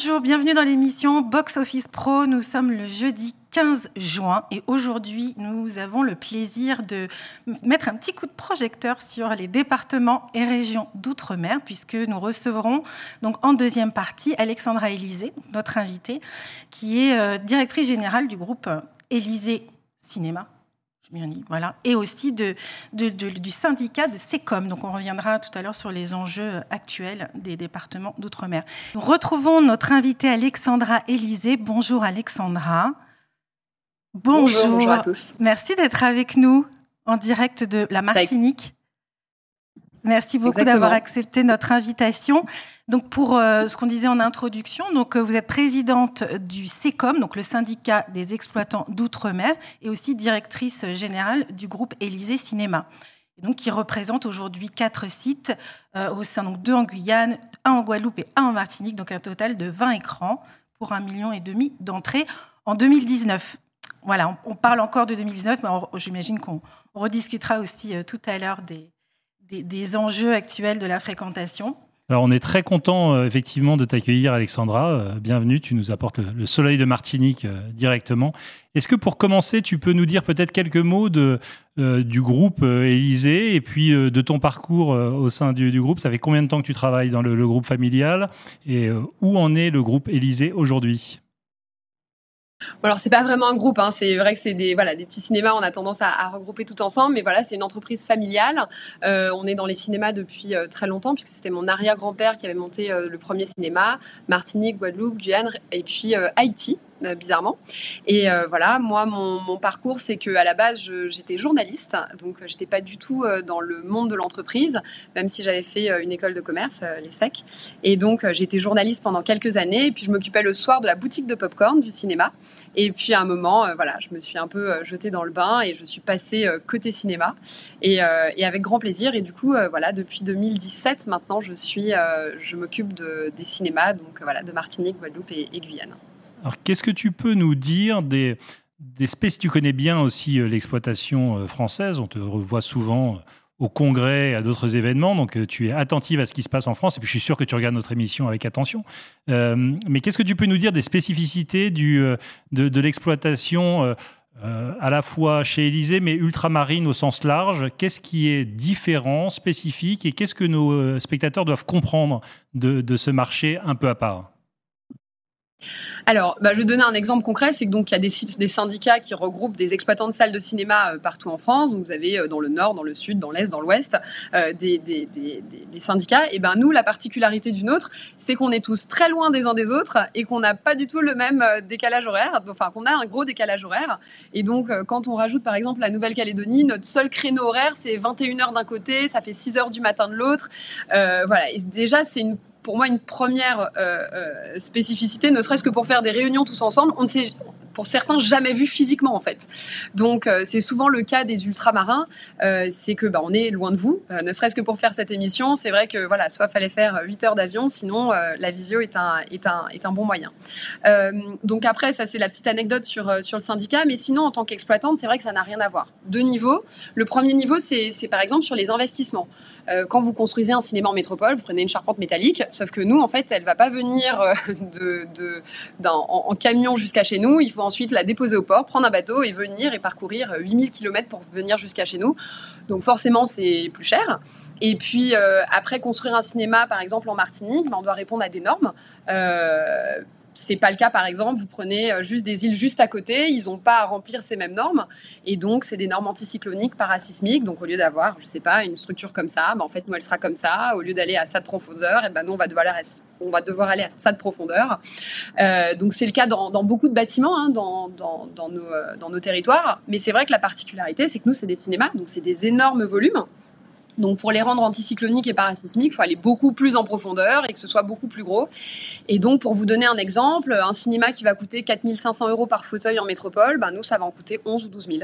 Bonjour, bienvenue dans l'émission Box Office Pro. Nous sommes le jeudi 15 juin et aujourd'hui nous avons le plaisir de mettre un petit coup de projecteur sur les départements et régions d'outre-mer puisque nous recevrons donc en deuxième partie Alexandra Élysée, notre invitée, qui est euh, directrice générale du groupe Élysée Cinéma voilà, et aussi de, du syndicat de SECOM. Donc on reviendra tout à l'heure sur les enjeux actuels des départements d'outre-mer. Nous retrouvons notre invitée Alexandra Élysée. Bonjour Alexandra. Bonjour. bonjour à tous. Merci d'être avec nous en direct de la Martinique. Merci beaucoup d'avoir accepté notre invitation. Donc pour euh, ce qu'on disait en introduction, donc euh, vous êtes présidente du SECOM, donc le syndicat des exploitants d'outre-mer, et aussi directrice générale du groupe Élysée Cinéma. Et donc qui représente aujourd'hui quatre sites euh, au sein donc deux en Guyane, un en Guadeloupe et un en Martinique, donc un total de 20 écrans pour un million et demi d'entrées en 2019. Voilà, on, parle encore de 2019, mais j'imagine qu'on rediscutera aussi tout à l'heure des, des, enjeux actuels de la fréquentation. Alors on est très content euh, effectivement de t'accueillir Alexandra. Euh, bienvenue, tu nous apportes le, soleil de Martinique euh, directement. Est-ce que pour commencer, tu peux nous dire peut-être quelques mots de, du groupe Élysée et puis de ton parcours au sein du, groupe? Ça fait combien de temps que tu travailles dans le, le groupe familial et où en est le groupe Élysée aujourd'hui? Alors c'est pas vraiment un groupe, hein. c'est vrai que c'est des voilà des petits cinémas. On a tendance à, regrouper tout ensemble, mais voilà c'est une entreprise familiale. Euh, on est dans les cinémas depuis euh, très longtemps puisque c'était mon arrière-grand-père qui avait monté euh, le premier cinéma, Martinique, Guadeloupe, Guyane et puis Haïti. Euh, bizarrement. Et euh, voilà, moi, mon, parcours, c'est que à la base, j'étais journaliste, donc euh, j'étais pas du tout dans le monde de l'entreprise, même si j'avais fait une école de commerce, l'ESSEC. Et donc, j'étais journaliste pendant quelques années, et puis je m'occupais le soir de la boutique de popcorn du cinéma. Et puis à un moment, voilà, je me suis un peu jetée dans le bain et je suis passée côté cinéma et, et, avec grand plaisir. Et du coup, voilà, depuis 2017 maintenant, je suis, je m'occupe de, des cinémas, donc voilà, de Martinique, Guadeloupe et Guyane. Alors, qu'est-ce que tu peux nous dire des, des Tu connais bien aussi euh, l'exploitation euh, française. On te revoit souvent euh, au congrès, à d'autres événements. Donc, tu es attentive à ce qui se passe en France. Et puis, je suis sûr que tu regardes notre émission avec attention. mais qu'est-ce que tu peux nous dire des spécificités du, de, de l'exploitation à la fois chez Élysée, mais ultramarine au sens large? Qu'est-ce qui est différent, spécifique Et qu'est-ce que nos spectateurs doivent comprendre de, de ce marché un peu à part? Alors, bah, je vais donner un exemple concret, c'est que donc il y a des, syndicats qui regroupent des exploitants de salles de cinéma euh, partout en France. Donc vous avez euh, dans le nord, dans le sud, dans l'est, dans l'ouest euh, des, des, syndicats. Et ben nous, la particularité du nôtre, c'est qu'on est tous très loin des uns des autres et qu'on n'a pas du tout le même décalage horaire. Enfin, qu'on a un gros décalage horaire. Et donc, quand on rajoute par exemple la Nouvelle-Calédonie, notre seul créneau horaire, c'est 21 h d'un côté, ça fait 6 h du matin de l'autre. voilà. Et déjà, c'est une pour moi une première euh, euh, spécificité, ne serait-ce que pour faire des réunions tous ensemble. On ne s'est, pour certains, jamais vu physiquement en fait. Donc euh, c'est souvent le cas des ultramarins, c'est que bah, on est loin de vous, ne serait-ce que pour faire cette émission. C'est vrai que voilà, soit fallait faire 8 heures d'avion, sinon la visio est un, est un, est un bon moyen. donc après, ça c'est la petite anecdote sur, sur le syndicat, mais sinon en tant qu'exploitante, c'est vrai que ça n'a rien à voir. Deux niveaux. Le premier niveau, c'est par exemple sur les investissements. Euh, quand vous construisez un cinéma en métropole, vous prenez une charpente métallique, sauf que nous, en fait, elle va pas venir euh, en, camion jusqu'à chez nous. Il faut ensuite la déposer au port, prendre un bateau et venir et parcourir 8000 km pour venir jusqu'à chez nous. Donc forcément, c'est plus cher. Et puis euh, après construire un cinéma, par exemple en Martinique, ben, on doit répondre à des normes. Euh, c'est pas le cas, par exemple, vous prenez euh, juste des îles juste à côté, ils n'ont pas à remplir ces mêmes normes. Et donc, c'est des normes anticycloniques, parasismiques. Donc, au lieu d'avoir, je sais pas, une structure comme ça, ben, en fait, nous, elle sera comme ça. Au lieu d'aller à ça de profondeur, et eh ben, nous, on va devoir aller à, ça de profondeur. Euh, donc, c'est le cas dans, beaucoup de bâtiments, hein, euh, dans nos territoires. Mais c'est vrai que la particularité, c'est que nous, c'est des cinémas, donc c'est des énormes volumes. Donc pour les rendre anticycloniques et parasismiques, il faut aller beaucoup plus en profondeur et que ce soit beaucoup plus gros. Et donc pour vous donner un exemple, un cinéma qui va coûter 4500 euros par fauteuil en métropole, ben nous ça va en coûter 11 ou 12 000.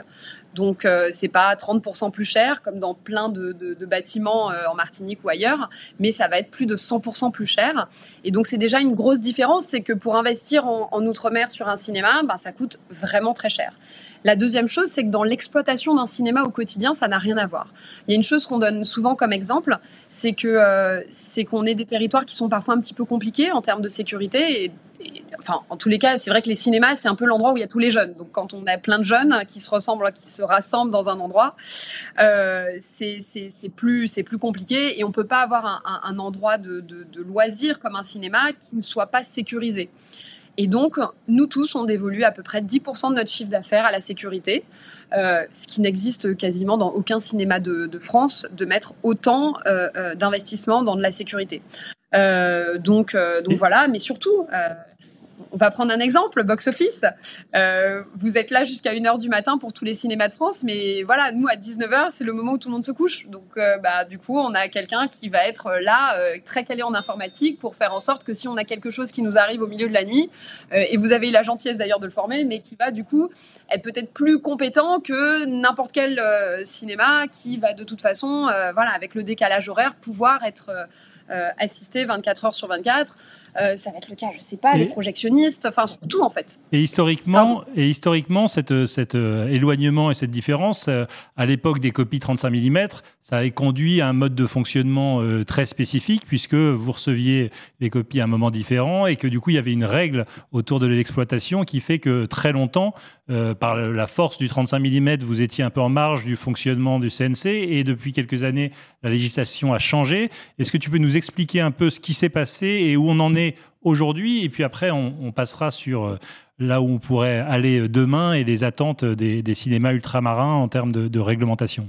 Donc euh, c'est pas 30% plus cher comme dans plein de, bâtiments euh, en Martinique ou ailleurs, mais ça va être plus de 100% plus cher. Et donc c'est déjà une grosse différence, c'est que pour investir en, outre-mer sur un cinéma, ben, ça coûte vraiment très cher. La deuxième chose, c'est que dans l'exploitation d'un cinéma au quotidien, ça n'a rien à voir. Il y a une chose qu'on donne souvent comme exemple, c'est que euh, c'est qu'on est des territoires qui sont parfois un petit peu compliqués en termes de sécurité et enfin, en tous les cas, c'est vrai que les cinémas, c'est un peu l'endroit où il y a tous les jeunes. Donc, quand on a plein de jeunes qui se ressemblent, qui se rassemblent dans un endroit, euh, c'est plus, compliqué et on peut pas avoir un, endroit de, de, de loisirs comme un cinéma qui ne soit pas sécurisé. Et donc, nous tous, on dévolue à peu près 10% de notre chiffre d'affaires à la sécurité. Euh, ce qui n'existe quasiment dans aucun cinéma de, de France, de mettre autant euh, euh d'investissement dans de la sécurité. Euh, donc, euh, donc voilà, mais surtout, on va prendre un exemple, box office. Euh, vous êtes là jusqu'à 1h du matin pour tous les cinémas de France, mais voilà, nous à 19h, c'est le moment où tout le monde se couche. Donc, euh, bah, du coup, on a quelqu'un qui va être là, euh, très calé en informatique, pour faire en sorte que si on a quelque chose qui nous arrive au milieu de la nuit, et vous avez eu la gentillesse d'ailleurs de le former, mais qui va du coup être peut-être plus compétent que n'importe quel cinéma qui va de toute façon, voilà, avec le décalage horaire, pouvoir être assisté 24 heures sur 24. Euh, ça va être le cas, je sais pas, les projectionnistes, enfin tout en fait. Et historiquement, et historiquement, cet cette, euh, éloignement et cette différence, euh, à l'époque des copies 35 mm, ça a conduit à un mode de fonctionnement très spécifique puisque vous receviez les copies à un moment différent et que du coup il y avait une règle autour de l'exploitation qui fait que très longtemps, par la force du 35 mm, vous étiez un peu en marge du fonctionnement du CNC et depuis quelques années, la législation a changé. Est-ce que tu peux nous expliquer un peu ce qui s'est passé et où on en est aujourd'hui, et puis après, on, passera sur euh, là où on pourrait aller demain et les attentes des, cinémas ultramarins en termes de, réglementation.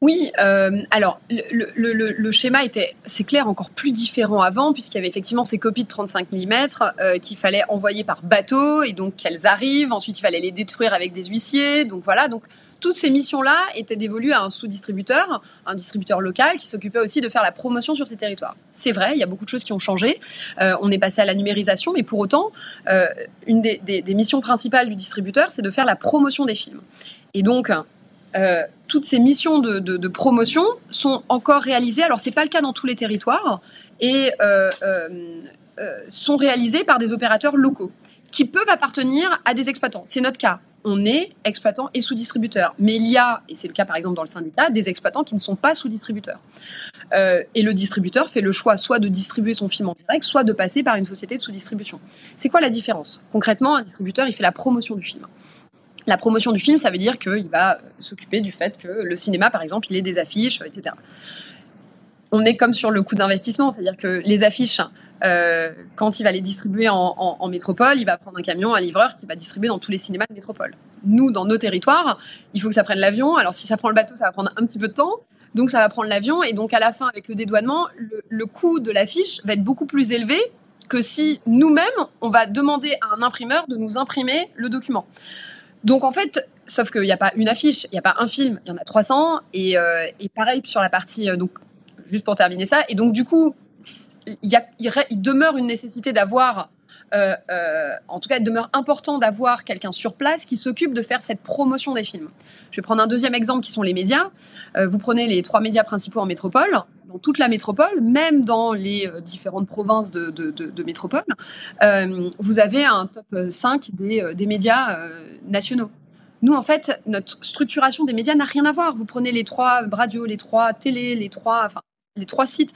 Oui, euh, alors le, schéma était, c'est clair, encore plus différent avant, puisqu'il y avait effectivement ces copies de 35 mm euh, qu'il fallait envoyer par bateau, et donc qu'elles arrivent, ensuite il fallait les détruire avec des huissiers, donc voilà, donc toutes ces missions-là étaient dévolues à un sous-distributeur, un distributeur local qui s'occupait aussi de faire la promotion sur ces territoires. C'est vrai, il y a beaucoup de choses qui ont changé. Euh, on est passé à la numérisation, mais pour autant, euh, une des, missions principales du distributeur, c'est de faire la promotion des films. Et donc, euh, toutes ces missions de, promotion sont encore réalisées. Alors, c'est pas le cas dans tous les territoires et sont réalisées par des opérateurs locaux qui peuvent appartenir à des exploitants. C'est notre cas on est exploitant et sous-distributeur. Mais il y a, et c'est le cas par exemple dans le syndicat, des exploitants qui ne sont pas sous-distributeurs. Euh, et le distributeur fait le choix soit de distribuer son film en direct, soit de passer par une société de sous-distribution. C'est quoi la différence? Concrètement, un distributeur, il fait la promotion du film. La promotion du film, ça veut dire qu'il va s'occuper du fait que le cinéma, par exemple, il ait des affiches, etc. On est comme sur le coût d'investissement, c'est-à-dire que les affiches, euh, quand il va les distribuer en, métropole, il va prendre un camion, un livreur qui va distribuer dans tous les cinémas de métropole. Nous, dans nos territoires, il faut que ça prenne l'avion. Alors, si ça prend le bateau, ça va prendre un petit peu de temps. Donc, ça va prendre l'avion. Et donc, à la fin, avec le dédouanement, le, coût de l'affiche va être beaucoup plus élevé que si nous-mêmes, on va demander à un imprimeur de nous imprimer le document. Donc, en fait, sauf qu'il n'y a pas une affiche, il n'y a pas un film, il y en a 300. Et, euh, et pareil sur la partie, euh, donc, juste pour terminer ça. Et donc, du coup, il, demeure une nécessité d'avoir, euh, euh, en tout cas, il demeure important d'avoir quelqu'un sur place qui s'occupe de faire cette promotion des films. Je vais prendre un deuxième exemple qui sont les médias. Euh, vous prenez les trois médias principaux en métropole, dans toute la métropole, même dans les différentes provinces de, métropole, vous avez un top 5 des, des médias nationaux. Nous, en fait, notre structuration des médias n'a rien à voir. Vous prenez les trois radios, les trois télés, les trois, enfin, les trois sites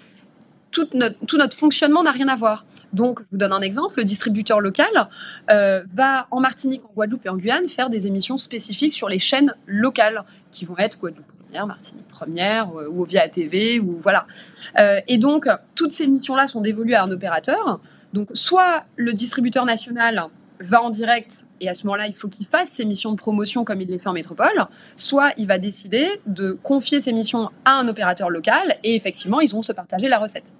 tout notre, fonctionnement n'a rien à voir. Donc, je vous donne un exemple, le distributeur local euh, va en Martinique, en Guadeloupe et en Guyane faire des émissions spécifiques sur les chaînes locales qui vont être Guadeloupe Première, Martinique Première euh, ou Via TV ou voilà. Euh, et donc, toutes ces missions-là sont dévolues à un opérateur. Donc, soit le distributeur national va en direct et à ce moment-là, il faut qu'il fasse ses missions de promotion comme il les fait en métropole, soit il va décider de confier ses missions à un opérateur local et effectivement, ils vont se partager la recette.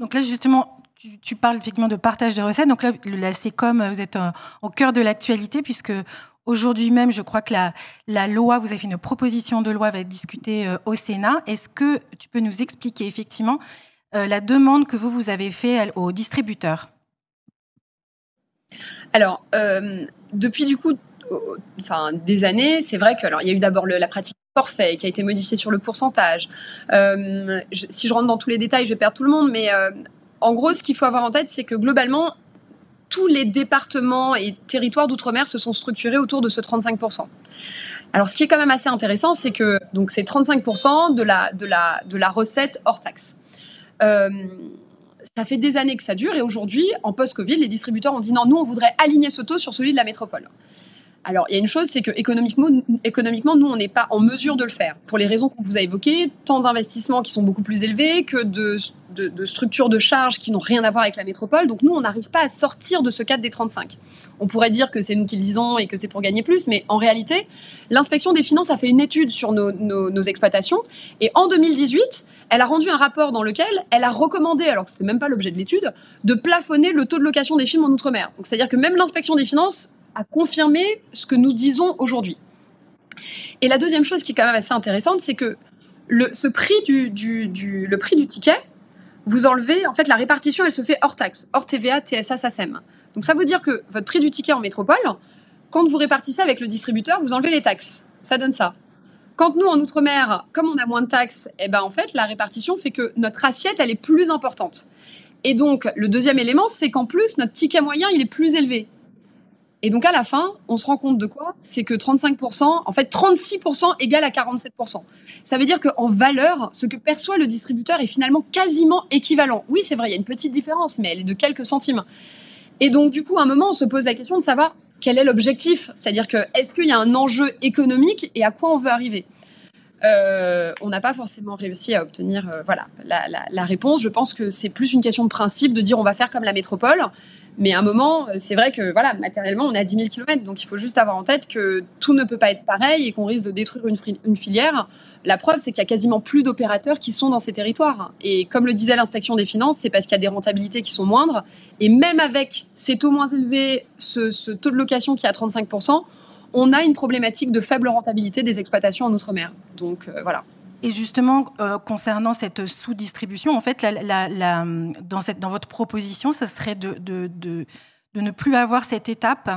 Donc là, justement, tu, parles effectivement de partage des recettes. Donc là, la SECOM, vous êtes au cœur de l'actualité puisque aujourd'hui même, je crois que la, loi, vous avez fait une proposition de loi, va être discutée euh, au Sénat. Est-ce que tu peux nous expliquer effectivement euh, la demande que vous, vous avez fait aux distributeurs? Alors, euh, depuis du coup, enfin, des années, c'est vrai que, alors, il y a eu d'abord la pratique forfait qui a été modifiée sur le pourcentage. Euh, si je rentre dans tous les détails, je vais perdre tout le monde, mais euh, en gros, ce qu'il faut avoir en tête, c'est que globalement, tous les départements et territoires d'outre-mer se sont structurés autour de ce 35%. Alors, ce qui est quand même assez intéressant, c'est que donc c'est 35% de la, de, la, de la recette hors taxe. ça fait des années que ça dure et aujourd'hui, en post-Covid, les distributeurs ont dit non, nous, on voudrait aligner ce taux sur celui de la métropole. Alors, il y a une chose, c'est que économiquement, nous, on n'est pas en mesure de le faire. Pour les raisons qu'on vous a évoquées, tant d'investissements qui sont beaucoup plus élevés que de, structures de charges qui n'ont rien à voir avec la métropole. Donc, nous, on n'arrive pas à sortir de ce cadre des 35. On pourrait dire que c'est nous qui le disons et que c'est pour gagner plus, mais en réalité, l'inspection des finances a fait une étude sur nos, exploitations et en 2018, elle a rendu un rapport dans lequel elle a recommandé, alors que ce n'était même pas l'objet de l'étude, de plafonner le taux de location des films en Outre-mer. C'est-à-dire que même l'inspection des finances confirmer ce que nous disons aujourd'hui. Et la deuxième chose qui est quand même assez intéressante, c'est que le, ce prix du, du, le prix du ticket, vous enlevez, en fait, la répartition, elle se fait hors taxe, hors TVA, TSA, SACEM. Donc ça veut dire que votre prix du ticket en métropole, quand vous répartissez avec le distributeur, vous enlevez les taxes. Ça donne ça. Quand nous, en Outre-mer, comme on a moins de taxes, eh ben, en fait, la répartition fait que notre assiette, elle est plus importante. Et donc, le deuxième élément, c'est qu'en plus, notre ticket moyen, il est plus élevé. Et donc à la fin, on se rend compte de quoi? C'est que 35%, en fait 36% égale à 47%. Ça veut dire qu'en valeur, ce que perçoit le distributeur est finalement quasiment équivalent. Oui, c'est vrai, il y a une petite différence, mais elle est de quelques centimes. Et donc du coup, à un moment, on se pose la question de savoir quel est l'objectif. C'est-à-dire que est-ce qu'il y a un enjeu économique et à quoi on veut arriver? Euh, on n'a pas forcément réussi à obtenir euh, voilà la, la, réponse. Je pense que c'est plus une question de principe de dire on va faire comme la métropole. Mais à un moment, euh, c'est vrai que voilà, matériellement, on à 10 000 km, donc il faut juste avoir en tête que tout ne peut pas être pareil et qu'on risque de détruire une, filière. La preuve, c'est qu'il y a quasiment plus d'opérateurs qui sont dans ces territoires. Et comme le disait l'inspection des finances, c'est parce qu'il y a des rentabilités qui sont moindres. Et même avec ces taux moins élevés, ce, ce taux de location qui est à 35 on a une problématique de faible rentabilité des exploitations en outre-mer. Donc euh, voilà. Et justement, euh, concernant cette sous-distribution, en fait, dans, cette, dans, votre proposition, ça serait de, de, de, ne plus avoir cette étape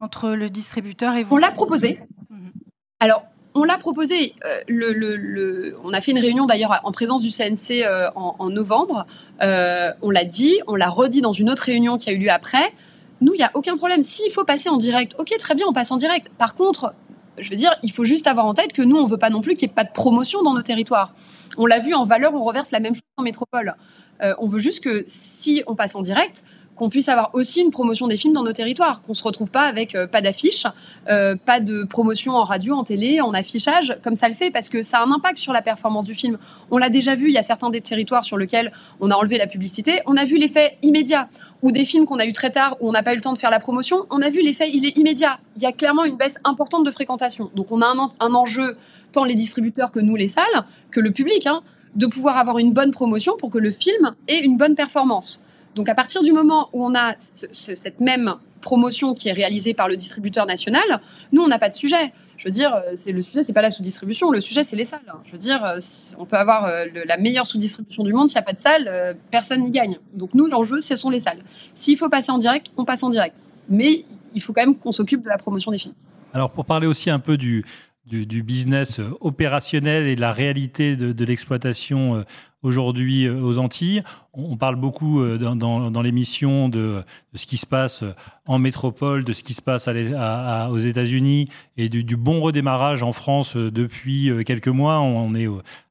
entre le distributeur et vous On l'a proposé. Mhm. Alors, on l'a proposé. Euh, le, le, on a fait une réunion d'ailleurs en présence du CNC en, en, novembre. on l'a dit, on l'a redit dans une autre réunion qui a eu lieu après. Nous, il n'y a aucun problème. S'il faut passer en direct, ok, très bien, on passe en direct. Par contre, je veux dire, il faut juste avoir en tête que nous, on ne veut pas non plus qu'il n'y ait pas de promotion dans nos territoires. On l'a vu en valeur, on reverse la même chose en métropole. Euh, on veut juste que si on passe en direct, qu'on puisse avoir aussi une promotion des films dans nos territoires, qu'on se retrouve pas avec euh, pas d'affiches, euh, pas de promotion en radio, en télé, en affichage, comme ça le fait, parce que ça a un impact sur la performance du film. On l'a déjà vu, il y a certains des territoires sur lesquels on a enlevé la publicité, on a vu l'effet immédiat ou des films qu'on a eu très tard où on n'a pas eu le temps de faire la promotion, on a vu l'effet, il est immédiat. Il y a clairement une baisse importante de fréquentation. Donc on a un, enjeu, tant les distributeurs que nous, les salles, que le public, hein, de pouvoir avoir une bonne promotion pour que le film ait une bonne performance. Donc à partir du moment où on a cette même promotion qui est réalisée par le distributeur national, nous, on n'a pas de sujet. Je veux dire, euh, c'est le sujet, c'est pas la sous-distribution. Le sujet, c'est les salles. Je veux dire, euh, on peut avoir euh, la meilleure sous-distribution du monde. S'il n'y a pas de salle, personne n'y gagne. Donc nous, l'enjeu, ce sont les salles. S'il faut passer en direct, on passe en direct. Mais il faut quand même qu'on s'occupe de la promotion des films. Alors, pour parler aussi un peu du, du, business opérationnel et de la réalité de, l'exploitation euh, aujourd'hui euh, aux Antilles. On, parle beaucoup euh, dans, l'émission de, ce qui se passe en métropole, de ce qui se passe aux États-Unis et du, du, bon redémarrage en France depuis quelques mois. On est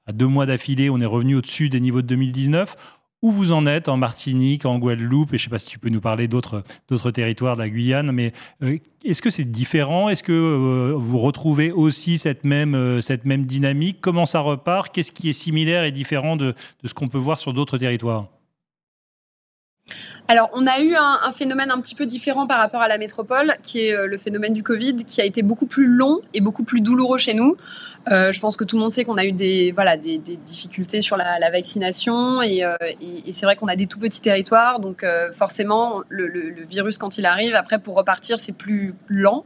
à deux mois d'affilée, on est revenu au-dessus des niveaux de 2019 où vous en êtes en Martinique, en Guadeloupe, et je ne sais pas si tu peux nous parler d'autres, territoires de la Guyane, mais euh, est-ce que c'est différent? Est-ce que euh, vous retrouvez aussi cette même, euh, cette même dynamique? Comment ça repart? Qu'est-ce qui est similaire et différent de, ce qu'on peut voir sur d'autres territoires? Alors, on a eu un, phénomène un petit peu différent par rapport à la métropole, qui est le phénomène du Covid, qui a été beaucoup plus long et beaucoup plus douloureux chez nous. Euh, je pense que tout le monde sait qu'on a eu des, difficultés sur la, vaccination euh, et, c'est vrai qu'on a des tout petits territoires, donc euh, forcément le, virus quand il arrive, après pour repartir c'est plus lent.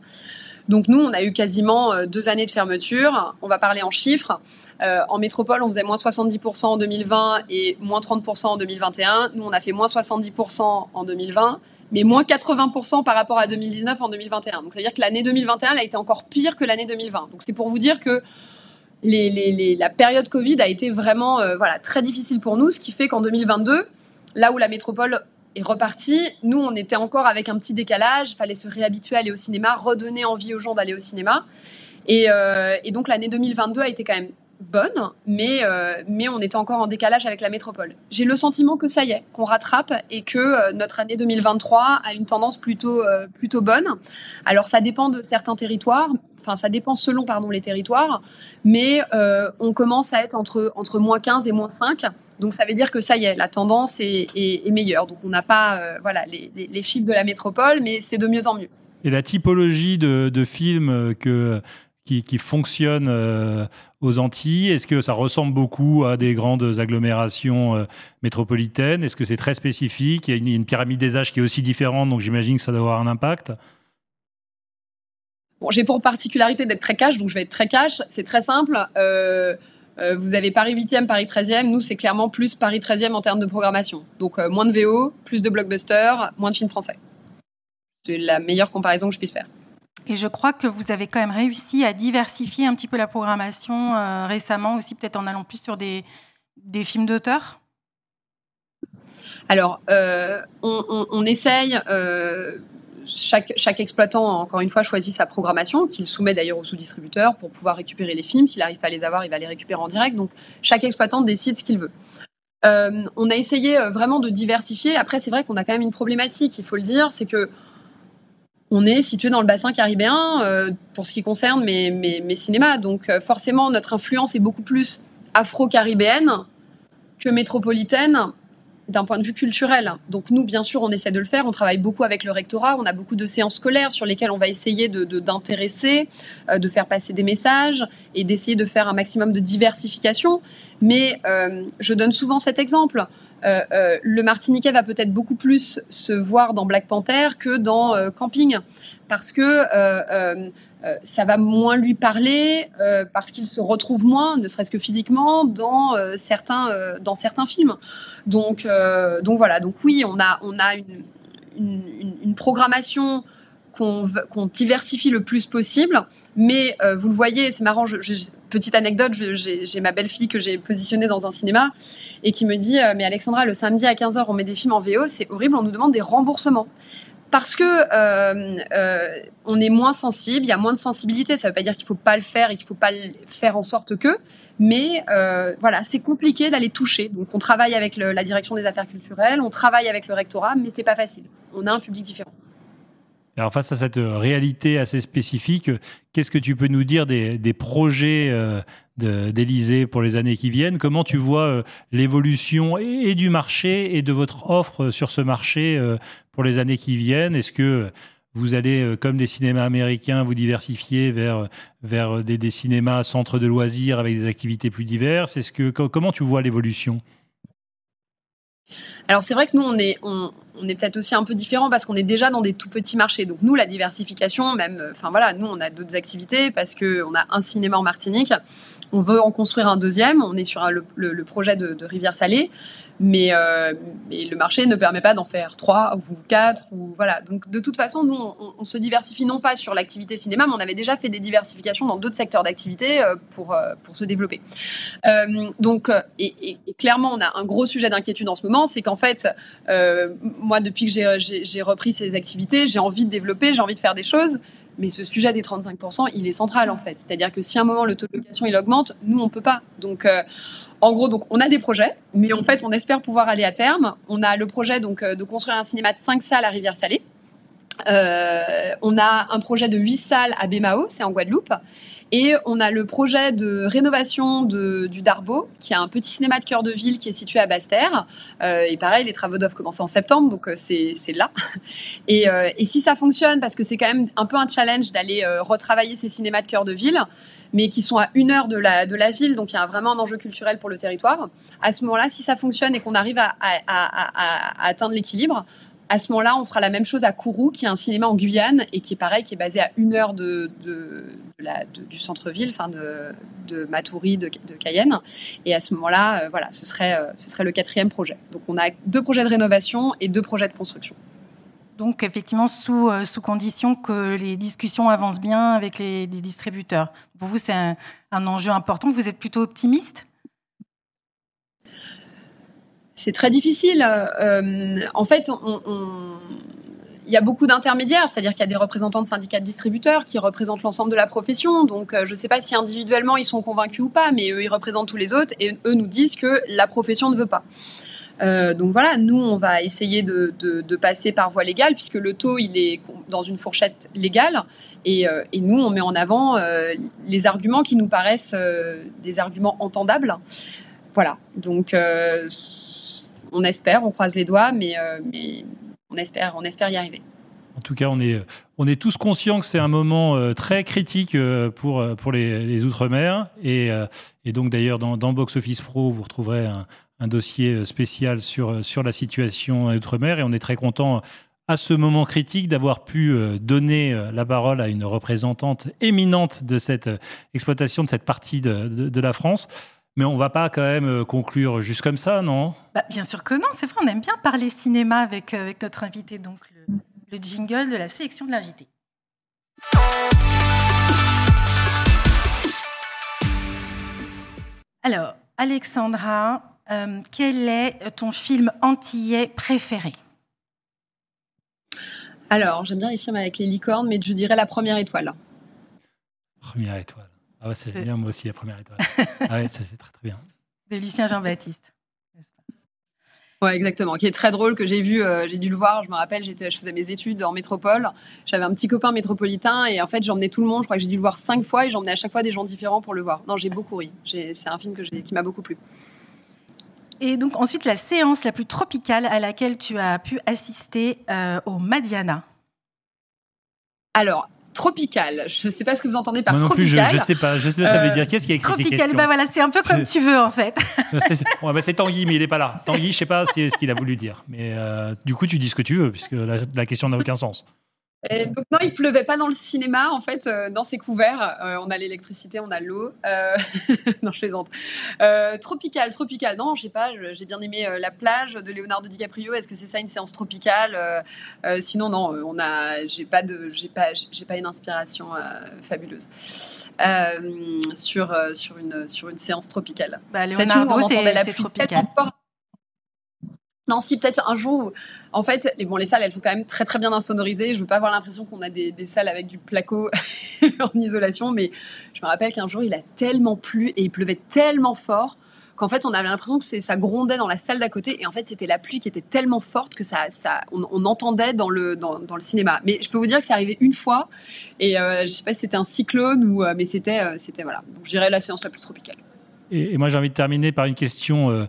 Donc nous on a eu quasiment deux années de fermeture. On va parler en chiffres. En métropole, on faisait moins 70% en 2020 et moins 30% en 2021. Nous, on a fait moins 70% en 2020 mais moins 80% par rapport à 2019 en 2021. Donc ça veut dire que l'année 2021 elle a été encore pire que l'année 2020. Donc c'est pour vous dire que la période Covid a été vraiment euh, voilà, très difficile pour nous, ce qui fait qu'en 2022, là où la métropole est repartie, nous on était encore avec un petit décalage, il fallait se réhabituer à aller au cinéma, redonner envie aux gens d'aller au cinéma. Et, euh, et donc l'année 2022 a été quand même bonne, mais, euh, mais on était encore en décalage avec la métropole. J'ai le sentiment que ça y est, qu'on rattrape et que euh, notre année 2023 a une tendance plutôt, euh, plutôt bonne. Alors ça dépend de certains territoires, enfin ça dépend selon pardon, les territoires, mais on commence à être entre, entre moins 15 et moins 5. Donc ça veut dire que ça y est, la tendance est, est, meilleure. Donc on n'a pas voilà, les, les, chiffres de la métropole, mais c'est de mieux en mieux. Et la typologie de, de films que qui, fonctionne euh, aux Antilles Est-ce que ça ressemble beaucoup à des grandes agglomérations euh, métropolitaines? Est-ce que c'est très spécifique? Il y a une, une, pyramide des âges qui est aussi différente, donc j'imagine que ça doit avoir un impact. Bon, j'ai pour particularité d'être très cash, donc je vais être très cash. C'est très simple. Euh, vous avez Paris 8e, Paris 13e. Nous, c'est clairement plus Paris 13e en termes de programmation. Donc, moins de VO, plus de blockbusters, moins de films français. C'est la meilleure comparaison que je puisse faire. Et je crois que vous avez quand même réussi à diversifier un petit peu la programmation euh, récemment aussi, peut-être en allant plus sur des, films d'auteur Alors, euh, on, on, essaye. Euh, chaque, chaque, exploitant, encore une fois, choisit sa programmation, qu'il soumet d'ailleurs au sous-distributeur pour pouvoir récupérer les films. S'il n'arrive pas à les avoir, il va les récupérer en direct. Donc, chaque exploitant décide ce qu'il veut. on a essayé vraiment de diversifier. Après, c'est vrai qu'on a quand même une problématique, il faut le dire, c'est que on est situé dans le bassin caribéen euh, pour ce qui concerne mes, mes, cinémas. Donc euh, forcément, notre influence est beaucoup plus afro-caribéenne que métropolitaine d'un point de vue culturel. Donc nous, bien sûr, on essaie de le faire. On travaille beaucoup avec le rectorat. On a beaucoup de séances scolaires sur lesquelles on va essayer de, d'intéresser, euh, de, faire passer des messages et d'essayer de faire un maximum de diversification. Mais je donne souvent cet exemple. Euh, euh, le Martiniquais va peut-être beaucoup plus se voir dans Black Panther que dans euh, Camping, parce que ça va moins lui parler, parce qu'il se retrouve moins, ne serait-ce que physiquement, dans, certains, dans certains films. Donc, donc voilà, donc oui, on a, on a une, programmation qu'on diversifie le plus possible. Mais vous le voyez, c'est marrant, je, petite anecdote, j'ai ma belle-fille que j'ai positionnée dans un cinéma et qui me dit euh, Mais Alexandra, le samedi à 15h, on met des films en VO, c'est horrible, on nous demande des remboursements. Parce que euh, euh, on est moins sensible, il y a moins de sensibilité. Ça ne veut pas dire qu'il ne faut pas le faire et qu'il ne faut pas le faire en sorte que, mais voilà, c'est compliqué d'aller toucher. Donc on travaille avec la direction des affaires culturelles, on travaille avec le rectorat, mais c'est pas facile. On a un public différent. Alors face à cette réalité assez spécifique, qu'est-ce que tu peux nous dire des, projets euh, d'Elysée pour les années qui viennent? Comment tu vois euh, l'évolution et, du marché et de votre offre sur ce marché euh, pour les années qui viennent? Est-ce que vous allez, comme des cinémas américains, vous diversifier vers, vers des, des cinémas centres de loisirs avec des activités plus diverses? Est-ce que comment tu vois l'évolution? Alors c'est vrai que nous, on est, peut-être aussi un peu différent parce qu'on est déjà dans des tout petits marchés. Donc nous, la diversification, même, euh, enfin voilà, nous, on a d'autres activités parce qu'on a un cinéma en Martinique, on veut en construire un deuxième, on est sur le, projet de Rivière Salée. Euh, mais, le marché ne permet pas d'en faire trois ou quatre ou voilà. Donc de toute façon, nous on, se diversifie non pas sur l'activité cinéma, mais on avait déjà fait des diversifications dans d'autres secteurs d'activité euh, pour euh, pour se développer. donc et, clairement, on a un gros sujet d'inquiétude en ce moment, c'est qu'en fait, moi depuis que j'ai repris ces activités, j'ai envie de développer, j'ai envie de faire des choses. Mais ce sujet des 35%, il est central en fait. C'est-à-dire que si à un moment le taux de location il augmente, nous on peut pas. Donc en gros, donc, on a des projets, mais en fait, on espère pouvoir aller à terme. On a le projet donc, euh, de construire un cinéma de 5 salles à Rivière-Salée. Euh, on a un projet de 8 salles à Bémao, c'est en Guadeloupe. Et on a le projet de rénovation du Darbo, qui est un petit cinéma de cœur de ville qui est situé à Basse-Terre. Euh, et pareil, les travaux doivent commencer en septembre, donc c'est là. Et, et, si ça fonctionne, parce que c'est quand même un peu un challenge d'aller retravailler ces cinémas de cœur de ville, mais qui sont à une heure de la ville, donc il y a vraiment un enjeu culturel pour le territoire. À ce moment-là, si ça fonctionne et qu'on arrive à, atteindre l'équilibre, à ce moment-là, on fera la même chose à Kourou, qui est un cinéma en Guyane et qui est pareil, qui est basé à une heure du centre-ville, enfin de, de Matoury, de, Cayenne. Et à ce moment-là, euh, voilà, ce serait, euh, ce serait le quatrième projet. Donc on a deux projets de rénovation et deux projets de construction. Donc, effectivement, sous, euh, sous condition que les discussions avancent bien avec les, distributeurs. Pour vous, c'est un, enjeu important. Vous êtes plutôt optimiste? C'est très difficile. Euh, en fait, il y a beaucoup d'intermédiaires, c'est-à-dire qu'il y a des représentants de syndicats de distributeurs qui représentent l'ensemble de la profession. Donc, je ne sais pas si individuellement ils sont convaincus ou pas, mais eux, ils représentent tous les autres et eux nous disent que la profession ne veut pas. donc voilà, nous, on va essayer de, passer par voie légale puisque le taux, il est dans une fourchette légale. Et nous, on met en avant les arguments qui nous paraissent des arguments entendables. Voilà, donc on espère, on croise les doigts, mais, euh, mais on, espère, on espère y arriver. En tout cas, on est, tous conscients que c'est un moment euh, très critique euh, pour, les, Outre-mer. Et, donc, d'ailleurs, dans, Box Office Pro, vous retrouverez un, dossier spécial sur, la situation Outre-mer. Et on est très content à ce moment critique d'avoir pu donner la parole à une représentante éminente de cette exploitation, de cette partie de la France. Mais on va pas quand même euh, conclure juste comme ça, non? Bah, Bien sûr que non, c'est vrai, on aime bien parler cinéma avec, euh, avec notre invité, donc le, le jingle de la sélection de l'invité. Alors, Alexandra, euh, quel est ton film antillais préféré? Alors, j'aime bien les films avec les licornes, mais je dirais La Première Étoile. Première Étoile. Ah c'est bien, moi aussi, la première étoile. ah ouais, ça c'est très très bien. De Lucien Jean-Baptiste. Ouais, exactement. Qui est très drôle, que j'ai vu, euh, j'ai dû le voir. Je me rappelle, j'étais, je faisais mes études en métropole. J'avais un petit copain métropolitain et en fait, j'emmenais tout le monde. Je crois que j'ai dû le voir cinq fois et j'emmenais à chaque fois des gens différents pour le voir. Non, j'ai beaucoup ri. c'est un film que qui m'a beaucoup plu. Et donc, ensuite, la séance la plus tropicale à laquelle tu as pu assister euh, au Madiana? Alors, tropical. Je ne sais pas ce que vous entendez par Moi non tropical. Plus, je ne sais pas. Je sais pas ça veut dire. Qu'est-ce qui a écrit tropical, bah voilà, c'est un peu comme tu veux en fait. Bah, c'est Tanguy, mais il n'est pas là. Tanguy, je ne sais pas ce qu'il a voulu dire. Mais euh, du coup, tu dis ce que tu veux, puisque la question n'a aucun sens donc non, il pleuvait pas dans le cinéma en fait, euh, dans ces couverts. Euh, on a l'électricité, on a l'eau. Euh, non, je plaisante. tropical, tropical. Non, je sais pas. J'ai bien aimé la plage de Leonardo DiCaprio. Est-ce que c'est ça une séance tropicale Sinon, non. On a. J'ai pas de. J'ai pas. J'ai pas une inspiration fabuleuse sur sur une sur une séance tropicale. Bah, Leonardo, c'est tropical. Non, si peut-être un jour, où, en fait, les, bon, les salles, elles sont quand même très très bien insonorisées. Je veux pas avoir l'impression qu'on a des, salles avec du placo en isolation, mais je me rappelle qu'un jour, il a tellement plu et il pleuvait tellement fort qu'en fait, on avait l'impression que ça grondait dans la salle d'à côté. Et en fait, c'était la pluie qui était tellement forte que ça, ça on, entendait dans le, dans, le cinéma. Mais je peux vous dire que c'est arrivé une fois. Et euh, je sais pas si c'était un cyclone ou, euh, mais c'était, euh, c'était voilà. Donc, je dirais la séance la plus tropicale. Et, moi, j'ai envie de terminer par une question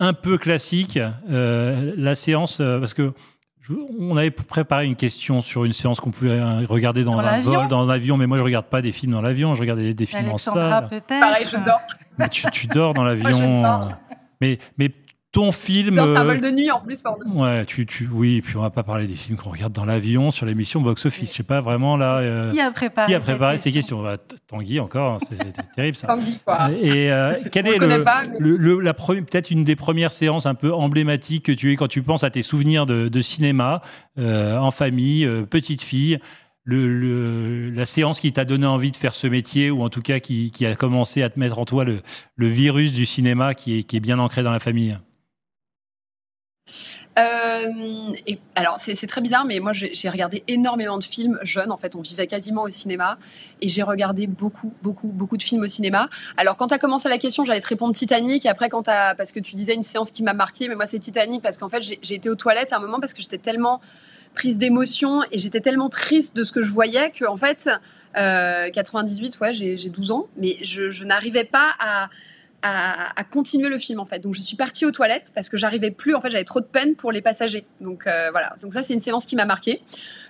un peu classique. Euh, la séance, euh, parce que on avait préparé une question sur une séance qu'on pouvait euh, regarder dans, un vol, dans l'avion, mais moi je regarde pas des films dans l'avion, je regarde des, films en salle. Pareil, je dors. Mais tu, tu dors dans l'avion. Mais, mais ton film. C'est un vol de nuit en plus. Ouais, tu, tu, oui, puis on va pas parler des films qu'on regarde dans l'avion sur l'émission Box Office. Je sais pas vraiment là. Euh, qui a préparé, qui a préparé ces questions? Bah, Tanguy encore, hein, c'est terrible ça. Tanguy quoi. Et euh, quelle est le, la peut-être une des premières séances un peu emblématiques que tu es quand tu penses à tes souvenirs de, cinéma euh, en famille, petite fille. Le, la séance qui t'a donné envie de faire ce métier, ou en tout cas qui, qui a commencé à te mettre en toi le, virus du cinéma qui est, qui est bien ancré dans la famille? Euh, alors, c'est très bizarre, mais moi, j'ai regardé énormément de films jeunes. En fait, on vivait quasiment au cinéma. Et j'ai regardé beaucoup, beaucoup, beaucoup de films au cinéma. Alors, quand tu as commencé la question, j'allais te répondre Titanic. Après, parce que tu disais une séance qui m'a marqué, mais moi, c'est Titanic parce qu'en fait, j'ai été aux toilettes à un moment parce que j'étais tellement prise d'émotion et j'étais tellement triste de ce que je voyais que, en fait, 98, euh, ouais, j'ai 12 ans, mais je n'arrivais pas à à, continuer le film en fait. Donc je suis partie aux toilettes parce que j'arrivais plus, en fait j'avais trop de peine pour les passagers. Donc euh, voilà, donc ça c'est une séance qui m'a marqué.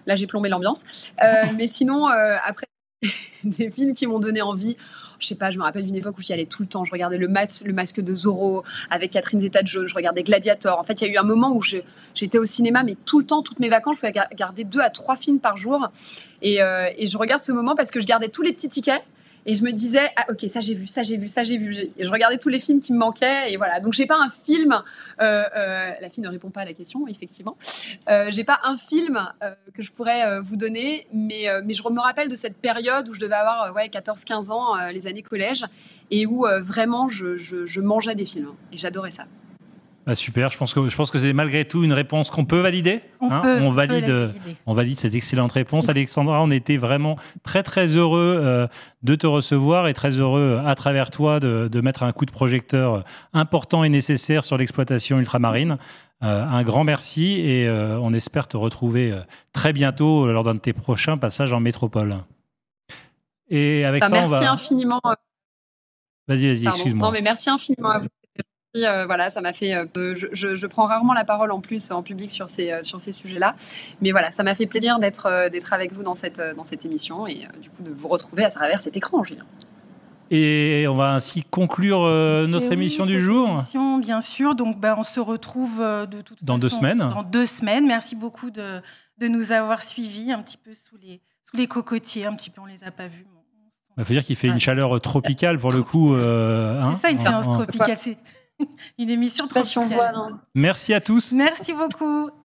Là j'ai plombé l'ambiance. Euh, mais sinon euh, après des films qui m'ont donné envie. Je sais pas, je me rappelle d'une époque où j'y allais tout le temps. Je regardais le, masque, le masque de Zorro avec Catherine Zeta-Jones. Je regardais Gladiator. En fait, il y a eu un moment où j'étais au cinéma, mais tout le temps, toutes mes vacances, je pouvais regarder deux à trois films par jour. Et, et je regarde ce moment parce que je gardais tous les petits tickets et je me disais, ah, ok, ça j'ai vu, ça j'ai vu, ça j'ai vu. Et je regardais tous les films qui me manquaient. Et voilà. Donc j'ai pas un film. Euh, euh, la fille ne répond pas à la question, effectivement. Euh, j'ai pas un film euh, que je pourrais vous donner, mais, mais je me rappelle de cette période où je devais avoir ouais, 14-15 ans, les années collège, et où vraiment je, mangeais des films. Et j'adorais ça. Bah, super, je pense que, je pense que c'est malgré tout une réponse qu'on peut valider. On, hein. peut, on, valide, on valide cette excellente réponse. Alexandra, on était vraiment très très heureux euh, de te recevoir et très heureux à travers toi de, de mettre un coup de projecteur important et nécessaire sur l'exploitation ultramarine. Euh, un grand merci et euh, on espère te retrouver très bientôt lors d'un de tes prochains passages en métropole. Et avec bah, ça, merci on va... infiniment. Vas-y, vas-y, excuse-moi. Non, mais merci infiniment à vous euh, voilà, ça m'a fait. Euh, je, prends rarement la parole en plus en public sur ces, euh, sur ces sujets-là. Mais voilà, ça m'a fait plaisir d'être d'être avec vous dans cette, dans cette émission et du coup de vous retrouver à travers cet écran, Julien. Et on va ainsi conclure notre émission du jour. Émission, bien sûr. Donc, ben, on se retrouve de toute dans deux semaines. Dans deux semaines. Merci beaucoup de, de, nous avoir suivis un petit peu sous les, sous les cocotiers. Un petit peu, on les a pas vus. Il faut dire qu'il fait une chaleur tropicale pour le coup. Hein. c'est ça une séance tropicale. Une émission trop Merci à tous. Merci beaucoup.